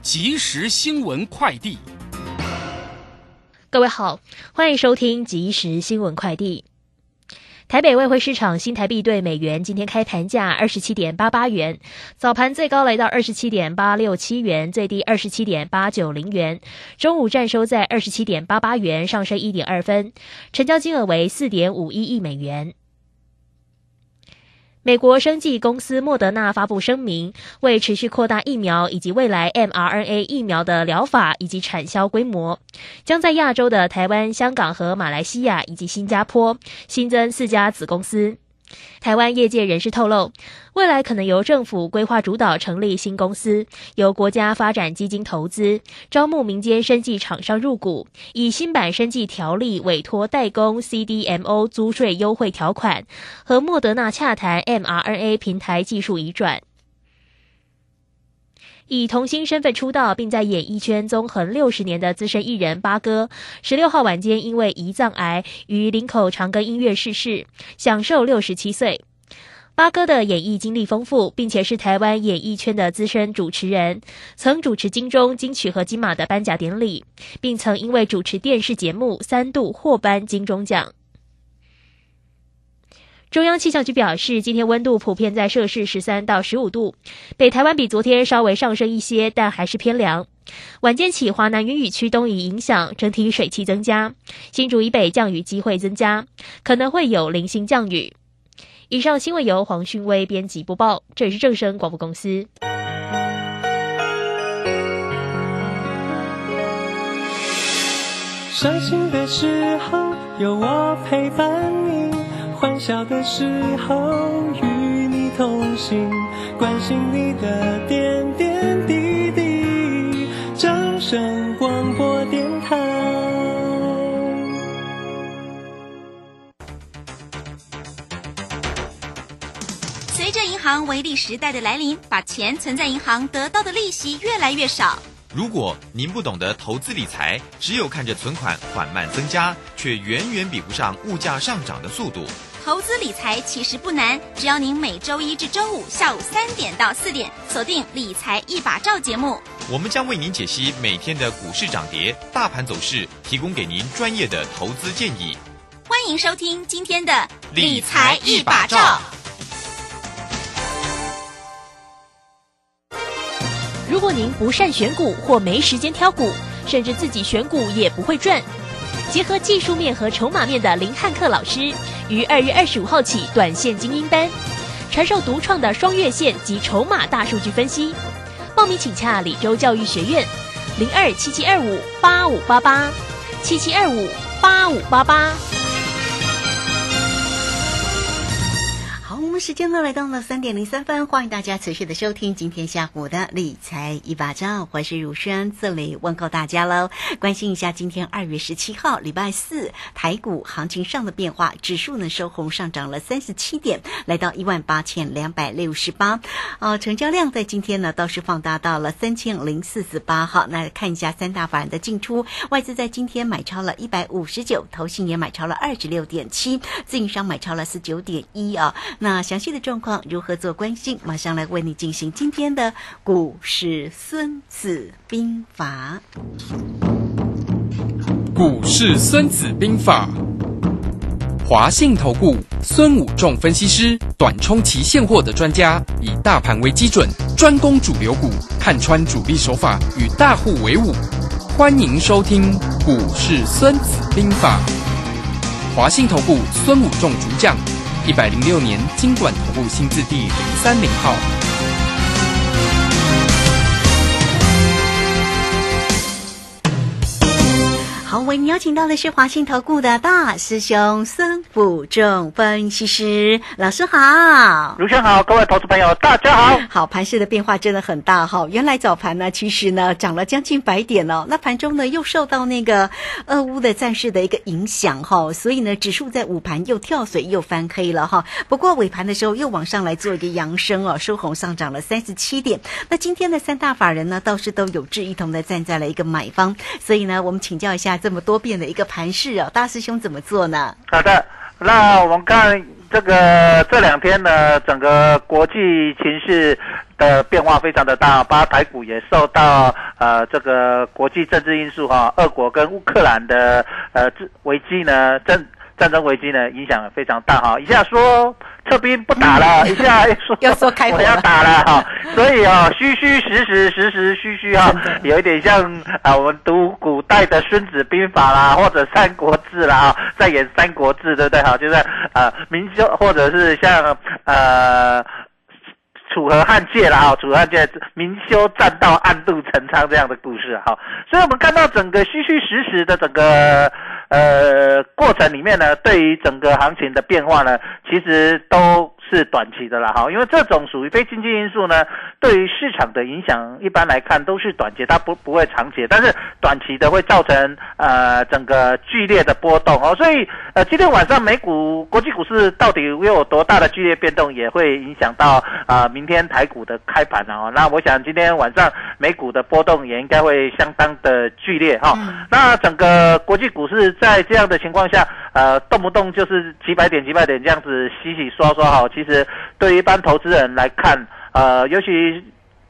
即时新闻快递，各位好，欢迎收听即时新闻快递。台北外汇市场新台币对美元今天开盘价二十七点八八元，早盘最高来到二十七点八六七元，最低二十七点八九零元。中午站收在二十七点八八元，上升一点二分，成交金额为四点五一亿美元。美国生技公司莫德纳发布声明，为持续扩大疫苗以及未来 mRNA 疫苗的疗法以及产销规模，将在亚洲的台湾、香港和马来西亚以及新加坡新增四家子公司。台湾业界人士透露，未来可能由政府规划主导成立新公司，由国家发展基金投资，招募民间生技厂商入股，以新版生技条例委托代工 CDMO 租税优惠条款，和莫德纳洽谈 mRNA 平台技术移转。以童星身份出道，并在演艺圈纵横六十年的资深艺人八哥，十六号晚间因为胰脏癌于林口长庚医院逝世，享寿六十七岁。八哥的演艺经历丰富，并且是台湾演艺圈的资深主持人，曾主持金钟、金曲和金马的颁奖典礼，并曾因为主持电视节目三度获颁金钟奖。中央气象局表示，今天温度普遍在摄氏十三到十五度，北台湾比昨天稍微上升一些，但还是偏凉。晚间起，华南云雨区东移影响，整体水汽增加，新竹以北降雨机会增加，可能会有零星降雨。以上新闻由黄勋威编辑播报，这里是正声广播公司。伤心的时候有我陪伴你，欢笑的时候与你同行，关心你的点点滴滴。掌声广播电台。随着银行微利时代的来临，把钱存在银行得到的利息越来越少。如果您不懂得投资理财，只有看着存款缓慢增加，却远远比不上物价上涨的速度。投资理财其实不难，只要您每周一至周五下午三点到四点锁定《理财一把照》节目，我们将为您解析每天的股市涨跌、大盘走势，提供给您专业的投资建议。欢迎收听今天的《理财一把照》。如果您不善选股或没时间挑股，甚至自己选股也不会赚，结合技术面和筹码面的林汉克老师，于二月二十五号起短线精英班，传授独创的双月线及筹码大数据分析。报名请洽李州教育学院，零二七七二五八五八八七七二五八五八八。时间呢来到了三点零三分，欢迎大家持续的收听今天下午的理财一把照，我是如轩，这里问候大家喽。关心一下今天二月十七号礼拜四台股行情上的变化，指数呢收红上涨了三十七点，来到一万八千两百六十八。呃，成交量在今天呢倒是放大到了三千零四十八号。那看一下三大法人的进出，外资在今天买超了一百五十九，投信也买超了二十六点七，自营商买超了十九点一啊。那详细的状况如何做关心？马上来为你进行今天的股市孙子兵法。股市孙子兵法。华信投顾孙武仲分析师，短冲期现货的专家，以大盘为基准，专攻主流股，看穿主力手法，与大户为伍。欢迎收听股市孙子兵法。华信投顾孙武仲主讲。一百零六年经管投顾新字第零三零号。好，为你邀请到的是华信投顾的大师兄孙辅正分析师老师好，卢先好，各位投资朋友大家好。好，盘势的变化真的很大哈。原来早盘呢，其实呢涨了将近百点哦，那盘中呢又受到那个俄乌的战事的一个影响哈，所以呢指数在午盘又跳水又翻黑了哈。不过尾盘的时候又往上来做一个扬升哦，收红上涨了三十七点。那今天的三大法人呢倒是都有志一同的站在了一个买方，所以呢我们请教一下。这么多变的一个盘势啊，大师兄怎么做呢？好的，那我们看这个这两天呢，整个国际情势的变化非常的大，八台股也受到呃这个国际政治因素哈，俄国跟乌克兰的呃危机呢正战争危机呢影响非常大哈，一下说撤兵不打了，一下又说 又说开火要打了哈，所以啊虚虚实实实实虚虚哈，有一点像啊我们读古代的《孙子兵法》啦，或者《三国志》啦啊，在演《三国志》对不对哈？就是啊明修或者是像呃。楚河汉界啦，哈，楚河汉界明修栈道，暗度陈仓这样的故事哈，所以我们看到整个虚虚实实的整个呃过程里面呢，对于整个行情的变化呢，其实都是短期的啦哈，因为这种属于非经济因素呢，对于市场的影响一般来看都是短期，它不不会长期，但是短期的会造成呃整个剧烈的波动哦，所以呃今天晚上美股国际股市到底又有多大的剧烈变动，也会影响到啊、明天台股的开盘哦。那我想今天晚上美股的波动也应该会相当的剧烈哈、那整个国际股市在这样的情况下，呃，动不动就是几百点、几百点这样子洗洗刷刷哈，其其实对于一般投资人来看，呃，尤其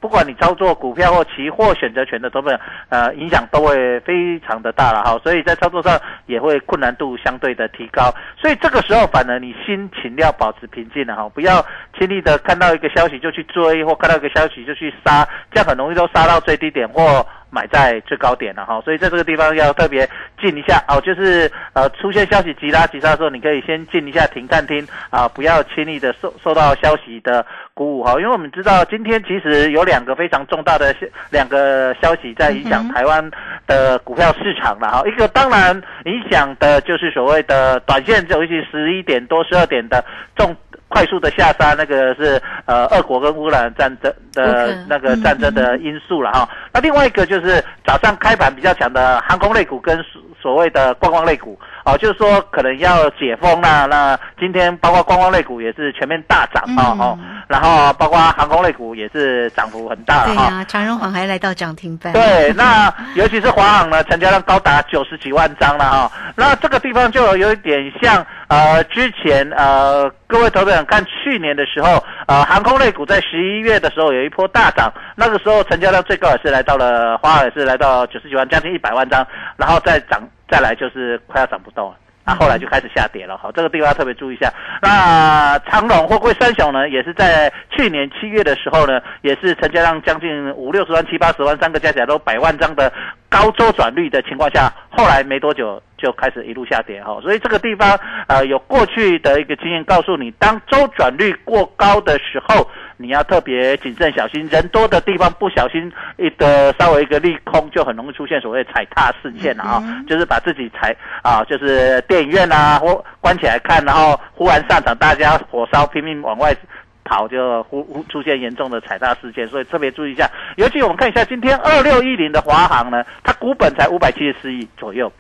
不管你操作股票或期货选择权的投资人，呃，影响都会非常的大了哈，所以在操作上也会困难度相对的提高，所以这个时候反而你心情要保持平静了哈，不要轻易的看到一个消息就去追，或看到一个消息就去杀，这样很容易都杀到最低点或买在最高点了哈，所以在这个地方要特别静一下哦，就是呃出现消息急拉急杀的时候，你可以先进一下停看听啊，不要轻易的受受到消息的鼓舞哈，因为我们知道今天其实有两个非常重大的消两个消息在影响台湾的股票市场了哈，一个当然影响的就是所谓的短线，尤其十一点多十二点的重。快速的下杀，那个是呃，俄国跟乌克兰战争的那个战争的因素了哈。那另外一个就是早上开盘比较强的航空类股跟所所谓的观光类股哦，就是说可能要解封啦。那今天包括观光类股也是全面大涨啊、哦，然后包括航空类股也是涨幅很大哈。对呀、长荣航还来到涨停板。对，那尤其是华航呢，成交量高达九十几万张了哈、那这个地方就有一点像呃之前呃各位投资者看去年的时候，呃航空类股在十一月的时候有一波大涨，那个时候成交量最高也是来到了华航也是来到九十几万，将近一百万张，然后再涨再来就是快要涨不动了。啊，后来就开始下跌了，好，这个地方要特别注意一下。那长荣货柜三雄呢，也是在去年七月的时候呢，也是成交量将近五六十万、七八十万，三个加起来都百万张的高周转率的情况下，后来没多久就开始一路下跌哈。所以这个地方呃，有过去的一个经验告诉你，当周转率过高的时候，你要特别谨慎小心，人多的地方不小心一个稍微一个利空，就很容易出现所谓踩踏事件了啊，就是把自己踩啊，就是电影院啊或关起来看，然后忽然上场，大家火烧拼命往外。跑就忽忽出现严重的踩踏事件，所以特别注意一下。尤其我们看一下今天二六一零的华航呢，它股本才五百七十四亿左右，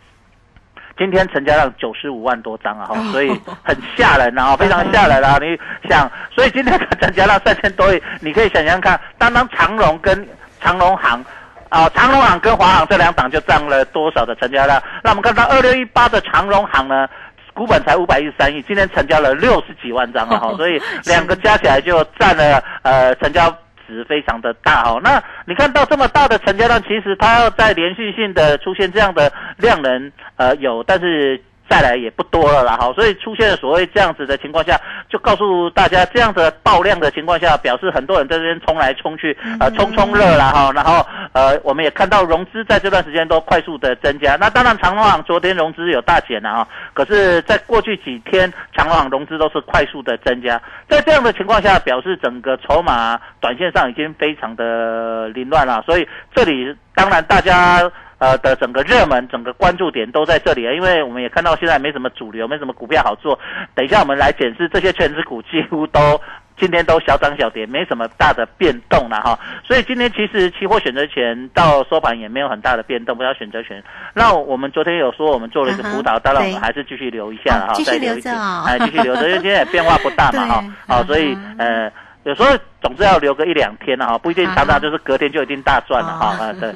今天成交量九十五万多张啊，哈，所以很吓人啊，非常吓人啊！你想，所以今天的成交量三千多亿，你可以想象看，单单长荣跟长荣行。啊，长荣行跟华航这两档就占了多少的成交量？那我们看到二六一八的长荣行呢，股本才五百一十三亿，今天成交了六十几万张啊 哈，所以两个加起来就占了呃成交值非常的大哦。那你看到这么大的成交量，其实它要在连续性的出现这样的量能，呃有，但是。再来也不多了啦，哈，所以出现了所谓这样子的情况下，就告诉大家，这样的爆量的情况下，表示很多人在这边冲来冲去，呃，冲冲热啦，哈，然后呃，我们也看到融资在这段时间都快速的增加。那当然，长隆行昨天融资有大减了哈，可是在过去几天，长隆行融资都是快速的增加。在这样的情况下，表示整个筹码短线上已经非常的凌乱了，所以这里当然大家。呃的整个热门、整个关注点都在这里，因为我们也看到现在没什么主流，没什么股票好做。等一下我们来检视这些全指股，几乎都今天都小涨小跌，没什么大的变动了哈。所以今天其实期货选择权到收盘也没有很大的变动，不要选择权。那我们昨天有说我们做了一个辅导，当然我们还是继续留一下了哈，再留一点，留着哦哎，继续留着，因为今天也变化不大嘛哈，好，所以嗯呃。有时候总是要留个一两天了哈，不一定常常就是隔天就一定大赚了哈。哦啊，对。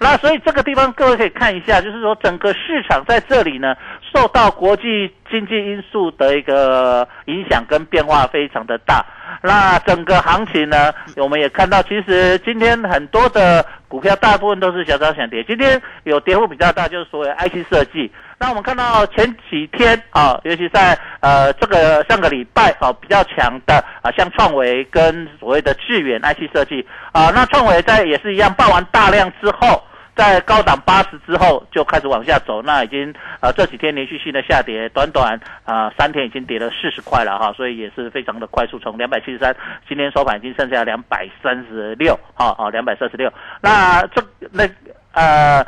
那所以这个地方各位可以看一下，就是说整个市场在这里呢，受到国际经济因素的一个影响跟变化非常的大。那整个行情呢，我们也看到，其实今天很多的股票大部分都是小涨小跌，今天有跌幅比较大，就是所谓 IC 设计。那我们看到前几天啊，尤其在呃这个上个礼拜啊比较强的啊，像创维跟所谓的智远 IC 设计啊，那创维在也是一样爆完大量之后。在高档八十之后就开始往下走，那已经呃这几天连续性的下跌，短短啊三天已经跌了四十块了哈，所以也是非常的快速，从两百七十三，今天收盘已经剩下两百三十六，哈啊两百三十六。那这那呃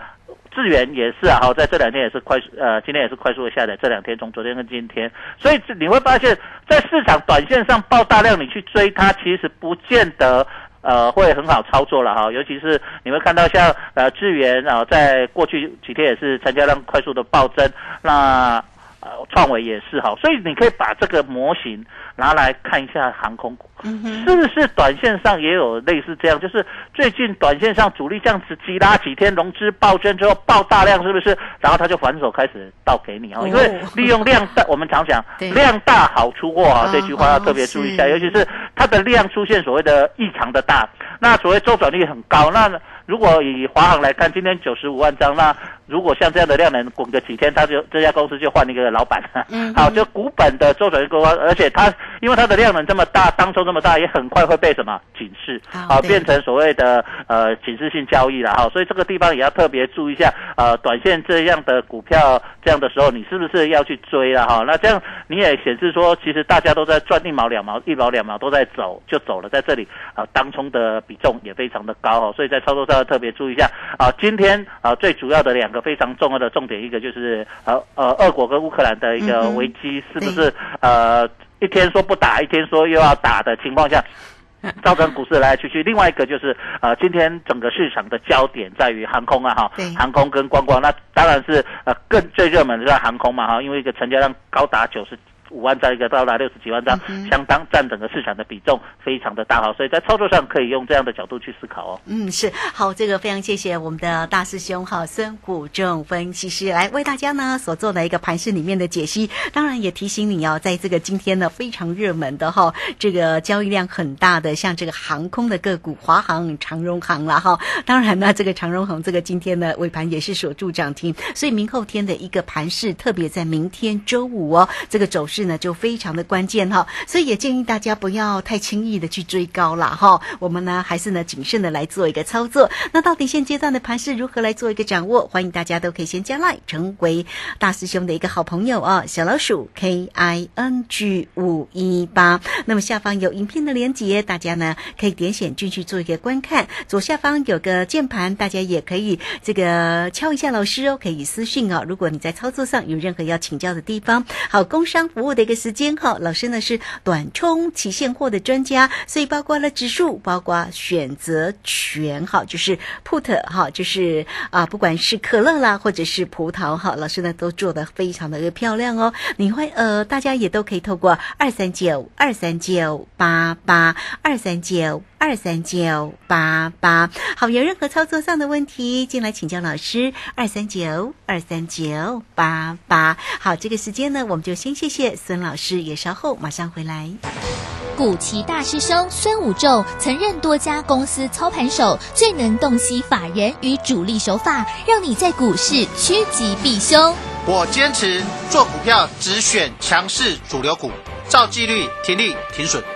智源也是啊，好在这两天也是快速呃今天也是快速的下跌，这两天从昨天跟今天，所以你会发现在市场短线上爆大量，你去追它，其实不见得。呃，会很好操作了哈，尤其是你会看到像呃智源啊，在过去几天也是成交量快速的暴增，那呃创维也是哈，所以你可以把这个模型。拿来看一下航空股，是不是短线上也有类似这样？就是最近短线上主力这样子急拉几天，融资暴增之后爆大量，是不是？然后他就反手开始倒给你哦，因为利用量大，我们常讲量大好出货啊，这句话要特别注意一下，尤其是它的量出现所谓的异常的大，那所谓周转率很高，那。如果以华航来看，今天九十五万张，那如果像这样的量能滚个几天，他就这家公司就换一个老板。嗯，好，就股本的周转率高，而且它因为它的量能这么大，当中这么大，也很快会被什么警示，啊，变成所谓的呃警示性交易了哈。所以这个地方也要特别注意一下，呃，短线这样的股票这样的时候，你是不是要去追了哈？那这样你也显示说，其实大家都在赚一毛两毛，一毛两毛都在走就走了，在这里啊，当冲的比重也非常的高哈，所以在操作上。要特别注意一下啊！今天啊，最主要的两个非常重要的重点，一个就是呃呃，俄国跟乌克兰的一个危机，是不是呃一天说不打，一天说又要打的情况下，造成股市来来去去。另外一个就是呃，今天整个市场的焦点在于航空啊哈，航空跟观光，那当然是呃更最热门的在航空嘛哈，因为一个成交量高达九十。五万张一个到达六十几万张，相当占整个市场的比重非常的大哈，所以在操作上可以用这样的角度去思考哦。嗯，是好，这个非常谢谢我们的大师兄哈孙谷正分析师来为大家呢所做的一个盘市里面的解析，当然也提醒你哦，在这个今天呢非常热门的哈，这个交易量很大的像这个航空的个股，华航、长荣航了哈，当然呢这个长荣航这个今天呢尾盘也是锁住涨停，所以明后天的一个盘市，特别在明天周五哦，这个走势。是呢，就非常的关键哈，所以也建议大家不要太轻易的去追高了哈。我们呢，还是呢谨慎的来做一个操作。那到底现阶段的盘势如何来做一个掌握？欢迎大家都可以先加 line 成为大师兄的一个好朋友啊，小老鼠 K I N G 五一八。那么下方有影片的连接，大家呢可以点选进去做一个观看。左下方有个键盘，大家也可以这个敲一下老师哦，可以私信哦。如果你在操作上有任何要请教的地方，好，工商服。的一个时间哈，老师呢是短冲期现货的专家，所以包括了指数，包括选择权哈，就是 put 哈，就是啊，不管是可乐啦，或者是葡萄哈，老师呢都做的非常的漂亮哦。你会呃，大家也都可以透过二三九二三九八八二三九。二三九八八，好，有任何操作上的问题，进来请教老师。二三九二三九八八，好，这个时间呢，我们就先谢谢孙老师，也稍后马上回来。古奇大师兄孙武仲曾任多家公司操盘手，最能洞悉法人与主力手法，让你在股市趋吉避凶。我坚持做股票，只选强势主流股，照纪律停利停损。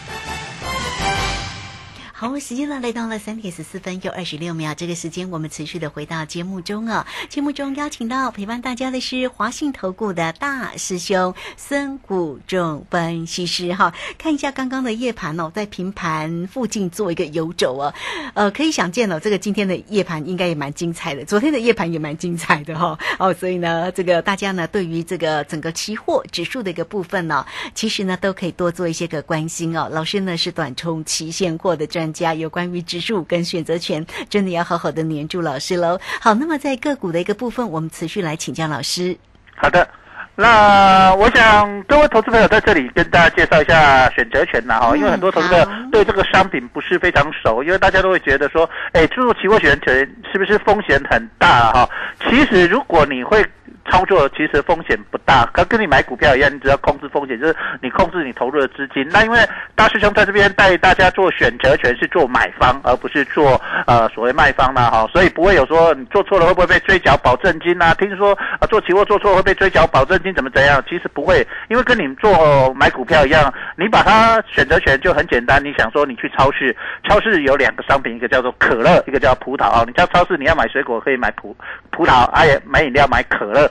好，时间呢来到了三点十四分又二十六秒。这个时间我们持续的回到节目中啊。节目中邀请到陪伴大家的是华信投顾的大师兄孙谷仲分析师哈。看一下刚刚的夜盘哦，在平盘附近做一个游走哦。呃，可以想见哦，这个今天的夜盘应该也蛮精彩的。昨天的夜盘也蛮精彩的哈。哦，所以呢，这个大家呢对于这个整个期货指数的一个部分呢，其实呢都可以多做一些个关心哦。老师呢是短冲期现货的专。专家，有关于指数跟选择权，真的要好好的黏住老师喽。好，那么在个股的一个部分，我们持续来请教老师。好的，那我想各位投资朋友在这里跟大家介绍一下选择权呐哈，因为很多投资朋友对这个商品不是非常熟，因为大家都会觉得说，哎，注入期货选择权是不是风险很大哈？其实如果你会。操作其实风险不大，跟跟你买股票一样，你只要控制风险，就是你控制你投入的资金。那因为大师兄在这边带大家做选择权是做买方，而不是做呃所谓卖方啦哈，所以不会有说你做错了会不会被追缴保证金啊？听说啊做期货做错会被追缴保证金怎么怎样？其实不会，因为跟你们做买股票一样，你把它选择权就很简单。你想说你去超市，超市有两个商品，一个叫做可乐，一个叫葡萄啊。你叫超市你要买水果可以买葡葡萄，哎买饮料买可乐。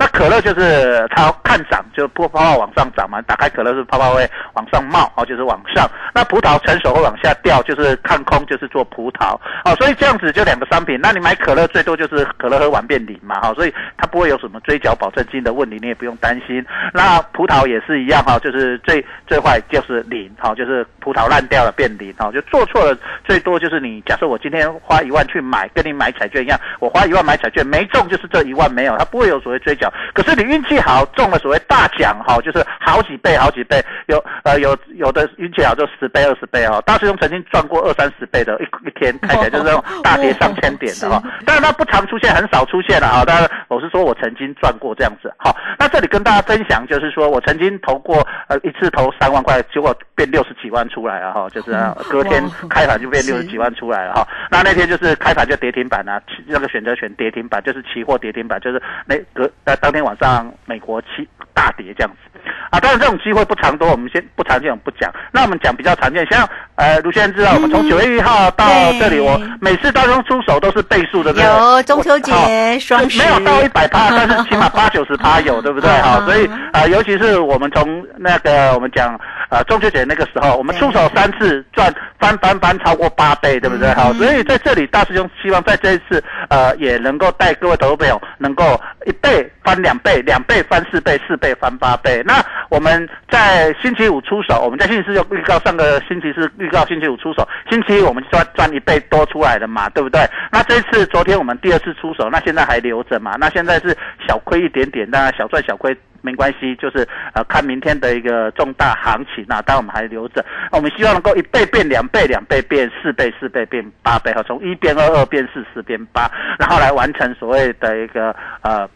那可乐就是它看涨，就泡泡往上涨嘛。打开可乐是泡泡会往上冒，哦，就是往上。那葡萄成熟会往下掉，就是看空，就是做葡萄。哦，所以这样子就两个商品。那你买可乐最多就是可乐喝完变零嘛，哈，所以它不会有什么追缴保证金的问题，你也不用担心。那葡萄也是一样哈，就是最最坏就是零，哈，就是葡萄烂掉了变零，哈，就做错了最多就是你假设我今天花一万去买，跟你买彩券一样，我花一万买彩券没中，就是这一万没有，它不会有所谓追缴。可是你运气好中了所谓大奖哈，就是好几倍好几倍，有呃有有的运气好就十倍二十倍哈。大师兄曾经赚过二三十倍的，一一天看起来就是那种大跌上千点的哈。但 是它不常出现，很少出现了啊。当然我是说我曾经赚过这样子。好，那这里跟大家分享就是说我曾经投过呃一次投三万块，结果变六十几万出来了哈，就是隔天开盘就变六十几万出来了哈。那那天就是开盘就跌停板啊，那个选择权跌停板就是期货跌停板，就是那隔呃当天晚上美国期大跌这样子啊，当然这种机会不常多，我们先不常见，我们不讲。那我们讲比较常见，像呃卢先生知道，我们从九月一号到这里，我每次当中出手都是倍数的，有中秋节双十，没有到一百趴，但是起码八九十趴有，对不对？哈，所以啊，尤其是我们从那个我们讲。啊，中秋节那个时候，我们出手三次赚翻翻翻超过八倍，对不对？好，所以在这里，大师兄希望在这一次，呃，也能够带各位投资朋友能够一倍翻两倍，两倍翻四倍，四倍翻八倍。那我们在星期五出手，我们在星期四就预告上个星期四预告星期五出手，星期一我们赚赚一倍多出来的嘛，对不对？那这次昨天我们第二次出手，那现在还留着嘛？那现在是小亏一点点，当然小赚小亏。没关系，就是呃看明天的一个重大行情那当然我们还留着。我们希望能够一倍变两倍，两倍变四倍，四倍变八倍，哈，从一变二，二变四，四变八，然后来完成所谓的一个呃。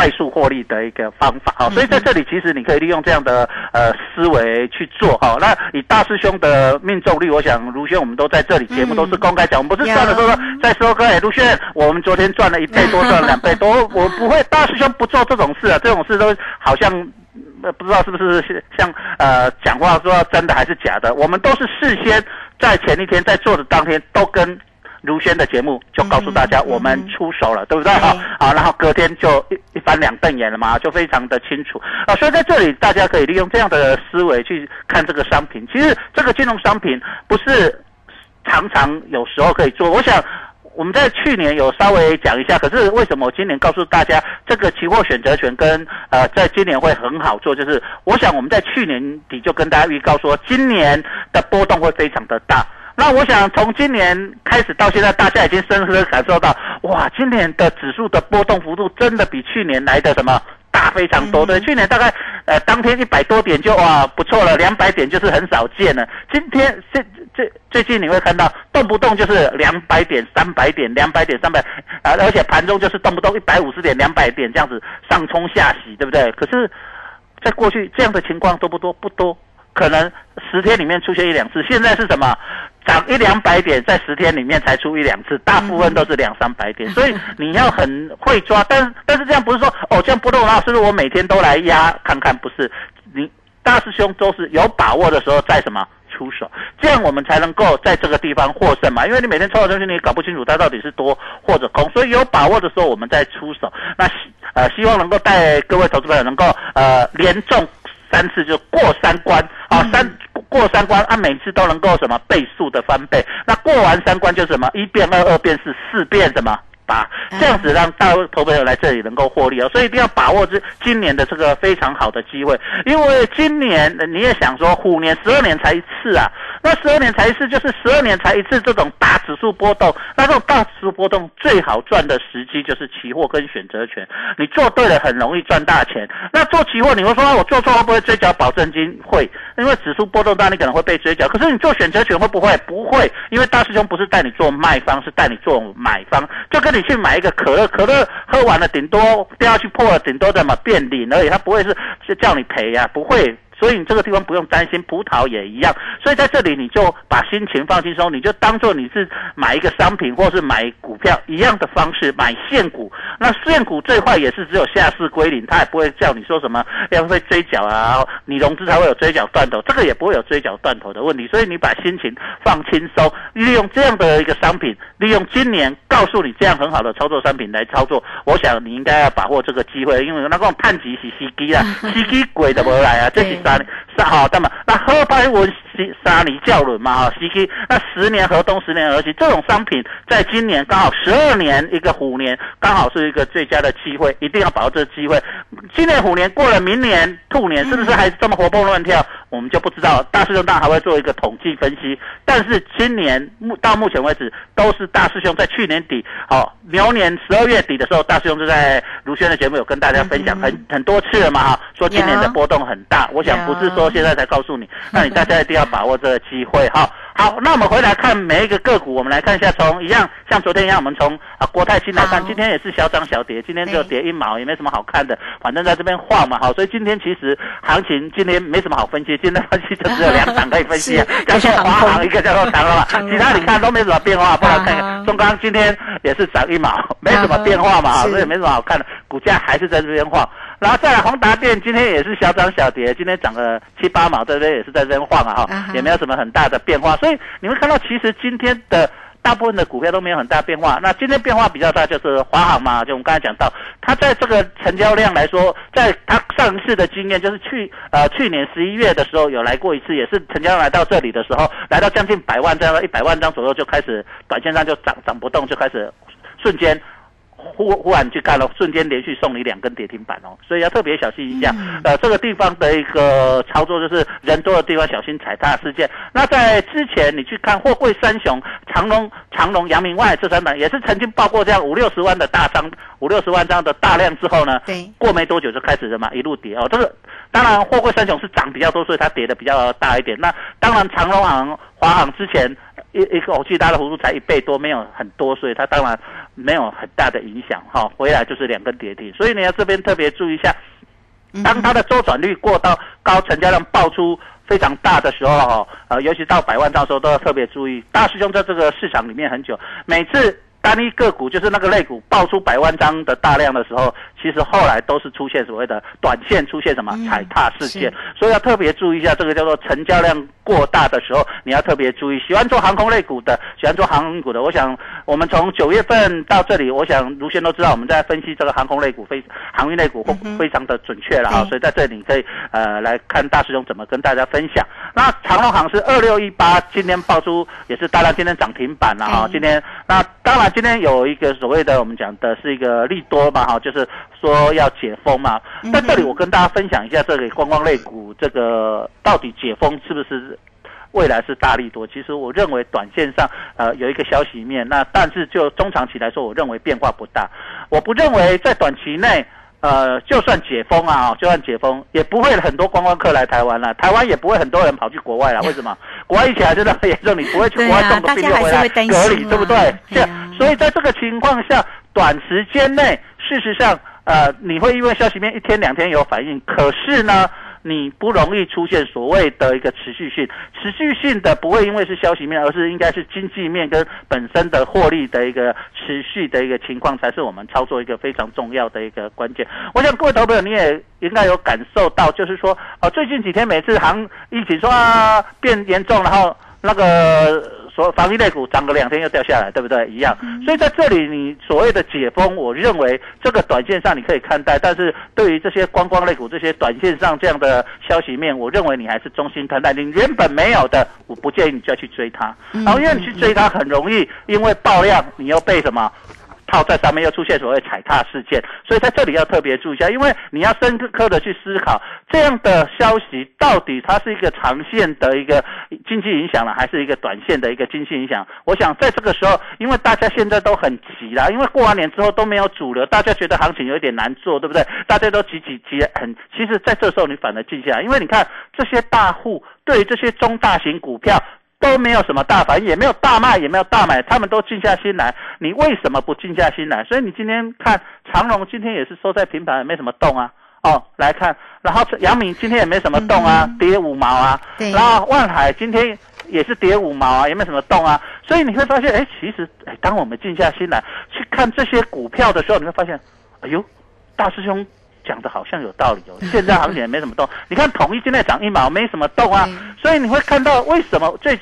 快速获利的一个方法啊，所以在这里其实你可以利用这样的呃思维去做哈。那以大师兄的命中率，我想卢轩我们都在这里节目都是公开讲，我们不是赚了说说在说哥哎，卢轩我们昨天赚了一倍多，赚 了两倍多，我不会大师兄不做这种事啊，这种事都好像不知道是不是像呃讲话说真的还是假的，我们都是事先在前一天在做的当天都跟。卢轩的节目就告诉大家，我们出手了，对不对？好，好，然后隔天就一一翻两瞪眼了嘛，就非常的清楚啊。所以在这里，大家可以利用这样的思维去看这个商品。其实这个金融商品不是常常有时候可以做。我想我们在去年有稍微讲一下，可是为什么我今年告诉大家这个期货选择权跟呃，在今年会很好做？就是我想我们在去年底就跟大家预告说，今年的波动会非常的大。那我想从今年开始到现在，大家已经深刻的感受到，哇，今年的指数的波动幅度真的比去年来的什么大非常多。对，去年大概呃当天一百多点就哇不错了，两百点就是很少见了。今天这这最近你会看到动不动就是两百点、三百点、两百点、三百啊，而且盘中就是动不动一百五十点、两百点这样子上冲下洗，对不对？可是，在过去这样的情况多不多？不多，可能十天里面出现一两次。现在是什么？涨一两百点，在十天里面才出一两次，大部分都是两三百点，所以你要很会抓。但但是这样不是说哦，这样不动啊，是不是我每天都来压看看？不是，你大师兄都是有把握的时候再什么出手，这样我们才能够在这个地方获胜嘛。因为你每天抽的东西，你搞不清楚它到底是多或者空，所以有把握的时候我们再出手。那希呃希望能够带各位投资朋友能够呃连中三次就过三关啊三。过三关，啊，每次都能够什么倍数的翻倍。那过完三关就什么一变二，二变四，四变什么八，这样子让大投朋友来这里能够获利哦。所以一定要把握这今年的这个非常好的机会，因为今年你也想说虎年十二年才一次啊，那十二年才一次，就是十二年才一次这种大指数波动。那这种大指数波动最好赚的时机就是期货跟选择权，你做对了很容易赚大钱。那做期货，你会说啊，我做错会不会追缴保证金？会，因为指数波动大，你可能会被追缴。可是你做选择权会不会？不会，因为大师兄不是带你做卖方，是带你做买方，就跟你去买一个可乐，可乐喝完了顶多掉下去破了，顶多怎么变零而已，他不会是是叫你赔呀，不会。所以你这个地方不用担心，葡萄也一样。所以在这里你就把心情放轻松，你就当做你是买一个商品或是买股票一样的方式买现股。那现股最坏也是只有下市归零，它也不会叫你说什么要会追缴啊，你融资才会有追缴断头，这个也不会有追缴断头的问题。所以你把心情放轻松，利用这样的一个商品，利用今年告诉你这样很好的操作商品来操作，我想你应该要把握这个机会，因为那个判级是司机啊，司机鬼的不来啊，这是。是好的嘛。那后边我西沙尼教轮嘛哈，西基那十年河东十年河西这种商品，在今年刚好十二年一个虎年，刚好是一个最佳的机会，一定要把握这个机会。今年虎年过了，明年兔年是不是还是这么活蹦乱跳？我们就不知道。大师兄当然还会做一个统计分析，但是今年目到目前为止，都是大师兄在去年底，好牛年十二月底的时候，大师兄就在卢轩的节目有跟大家分享很很多次了嘛哈，说今年的波动很大。我想不是说现在才告诉你，那你大家一定要把握这个机会哈。好，那我们回来看每一个个股，我们来看一下，从一样像昨天一样，我们从啊国泰新来看，今天也是小涨小跌，今天就跌一毛，也没什么好看的，反正在这边晃嘛，好，所以今天其实行情今天没什么好分析，今天分析就只有两档可以分析，叫做华航，一个叫做长隆，其他你看都没什么变化，不好看看中钢今天也是涨一毛，没什么变化嘛，所以没什么好看的，股价还是在这边晃。然后再来宏达电，今天也是小涨小跌，今天涨了七八毛，这边也是在这边晃啊哈，也没有什么很大的变化。所以你会看到，其实今天的大部分的股票都没有很大变化。那今天变化比较大就是华航嘛，就我们刚才讲到，它在这个成交量来说，在它上市的经验，就是去呃去年十一月的时候有来过一次，也是成交量来到这里的时候，来到将近百万张，一百万张左右就开始短线上就涨涨不动，就开始瞬间。忽忽然去干了，瞬间连续送你两根跌停板哦，所以要特别小心一下。呃，这个地方的一个操作就是人多的地方小心踩踏事件。那在之前你去看货柜三雄长隆、长隆、阳明外这三档，也是曾经报过这样五六十万的大张，五六十万张的大量之后呢，对，过没多久就开始什么一路跌哦。这个当然货柜三雄是涨比较多，所以它跌的比较大一点。那当然长隆行、华航之前。一一个，我记得它的幅度才一倍多，没有很多，所以它当然没有很大的影响哈。回来就是两根跌停，所以你要这边特别注意一下，当它的周转率过到高，成交量爆出非常大的时候哈，呃，尤其到百万到时候都要特别注意。大师兄在这个市场里面很久，每次。单一个股就是那个类股爆出百万张的大量的时候，其实后来都是出现所谓的短线出现什么踩踏事件，所以要特别注意一下，这个叫做成交量过大的时候，你要特别注意。喜欢做航空类股的，喜欢做航空股的，我想我们从九月份到这里，我想卢先都知道我们在分析这个航空类股、非航运类股非常的准确了啊，所以在这里可以呃来看大师兄怎么跟大家分享。那长隆航是二六一八，今天爆出也是大量，今天涨停板了啊，今天那当然。今天有一个所谓的我们讲的是一个利多嘛，哈，就是说要解封嘛。在这里我跟大家分享一下这个观光类股，这个到底解封是不是未来是大力多？其实我认为短线上呃有一个消息面，那但是就中长期来说，我认为变化不大。我不认为在短期内。呃，就算解封啊，就算解封，也不会很多观光客来台湾了。台湾也不会很多人跑去国外了。为什么？国外疫情还是那么严重，你不会去国外送个病毒回来隔离，对不对？这样，所以在这个情况下，短时间内，事实上，呃，你会因为消息面一天两天有反应，可是呢？你不容易出现所谓的一个持续性，持续性的不会因为是消息面，而是应该是经济面跟本身的获利的一个持续的一个情况，才是我们操作一个非常重要的一个关键。我想各位投朋友你也应该有感受到，就是说，哦，最近几天每次行疫情说啊变严重，然后那个。说防疫类股涨个两天又掉下来，对不对？一样。所以在这里，你所谓的解封，我认为这个短线上你可以看待，但是对于这些观光类股这些短线上这样的消息面，我认为你还是中心看待。你原本没有的，我不建议你就要去追它。然后因为你去追它很容易，因为爆量，你又被什么？套在上面，又出现所谓踩踏事件，所以在这里要特别注意一下，因为你要深刻的去思考这样的消息到底它是一个长线的一个经济影响了，还是一个短线的一个经济影响？我想在这个时候，因为大家现在都很急啦，因为过完年之后都没有主流，大家觉得行情有一点难做，对不对？大家都急急急很，其实在这时候你反而静下来，因为你看这些大户对于这些中大型股票。都没有什么大反应，也没有大卖，也没有大买，他们都静下心来。你为什么不静下心来？所以你今天看长隆今天也是收在平盘，没什么动啊。哦，来看，然后杨敏今天也没什么动啊，跌五毛啊。对然后万海今天也是跌五毛啊，也没什么动啊。所以你会发现，哎，其实，哎，当我们静下心来去看这些股票的时候，你会发现，哎呦，大师兄讲的好像有道理哦。现在行情也没什么动，你看统一今天涨一毛，没什么动啊。所以你会看到为什么最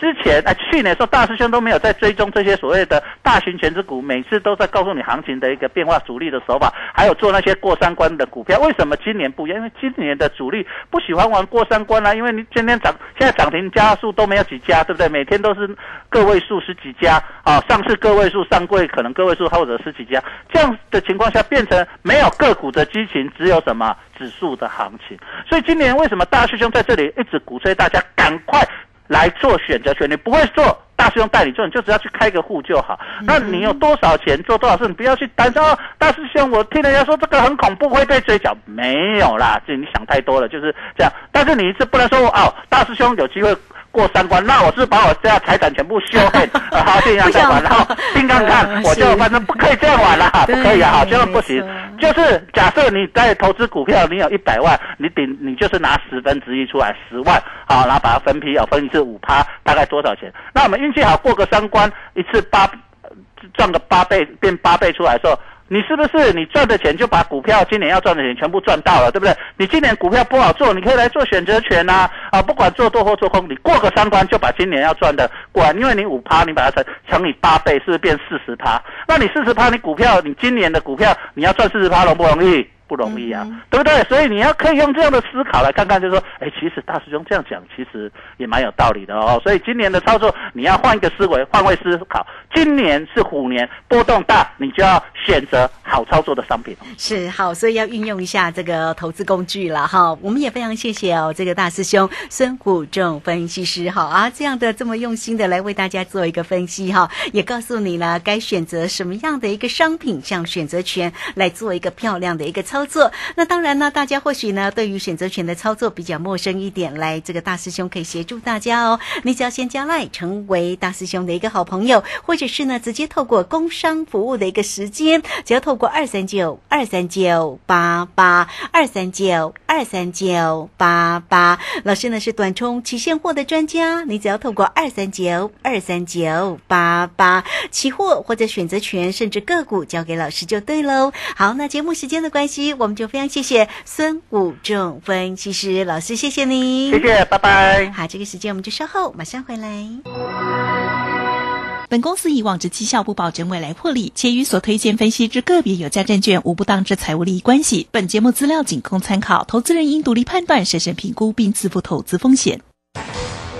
之前哎，去年的时候大师兄都没有在追踪这些所谓的大型全值股，每次都在告诉你行情的一个变化主力的手法，还有做那些过三关的股票。为什么今年不一样？因为今年的主力不喜欢玩过三关啦、因为你今天涨，现在涨停家数都没有几家，对不对？每天都是个位数十几家啊，上市个位数，上柜可能个位数或者十几家，这样的情况下变成没有个股的激情，只有什么指数的行情。所以今年为什么大师兄在这里一直鼓吹大家赶快来做选择权？你不会做。大师兄带你做，你就只要去开个户就好。那你有多少钱做多少事，你不要去担心哦。大师兄，我听人家说这个很恐怖，会被追缴，没有啦，这你想太多了，就是这样。但是你一次不能说哦，大师兄有机会过三关，那我是把我家财产全部修黑，呃 好这样再玩，然后盯看看，我就反正不可以这样玩了，不可以啊，好，这样不行。就是假设你在投资股票，你有一百万，你顶你就是拿十分之一出来，十万，好，然后把它分批，哦，分一次五趴，大概多少钱？那我们运气好过个三关，一次八赚个八倍，变八倍出来的时候。你是不是你赚的钱就把股票今年要赚的钱全部赚到了，对不对？你今年股票不好做，你可以来做选择权呐、啊，不管做多或做空，你过个三关就把今年要赚的过来，因为你五趴，你把它乘乘以八倍，是不是变四十趴？那你四十趴，你股票你今年的股票你要赚四十趴容不容易？不容易啊，对不对？所以你要可以用这样的思考来看看，就是说，哎，其实大师兄这样讲，其实也蛮有道理的哦。所以今年的操作，你要换一个思维，换位思考。今年是虎年，波动大，你就要选择好操作的商品。是好，所以要运用一下这个投资工具了哈。我们也非常谢谢哦，这个大师兄孙虎仲分析师哈啊，这样的这么用心的来为大家做一个分析哈，也告诉你了该选择什么样的一个商品，像选择权来做一个漂亮的一个操操作。那当然呢，大家或许呢对于选择权的操作比较陌生一点，来这个大师兄可以协助大家哦。你只要先加赖成为大师兄的一个好朋友，或者是呢直接透过工商服务的一个时间，只要透过二三九二三九八八二三九二三九八八，老师呢是短冲期现货的专家，你只要透过二三九二三九八八期货或者选择权，甚至个股交给老师就对喽。好，那节目时间的关系，我们就非常谢谢孙武仲分析师老师，谢谢你，谢谢，拜拜。好，这个时间我们就稍后马上回来。本公司以往之绩效不保证未来获利，且与所推荐分析之个别有价证券无不当之财务利益关系。本节目资料仅供参考，投资人应独立判断、审慎评估并自负投资风险。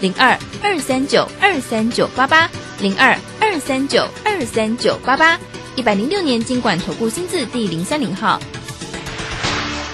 零二二三九二三九八八零二二三九二三九八八，一百零六年经管投顾新字第零三零号。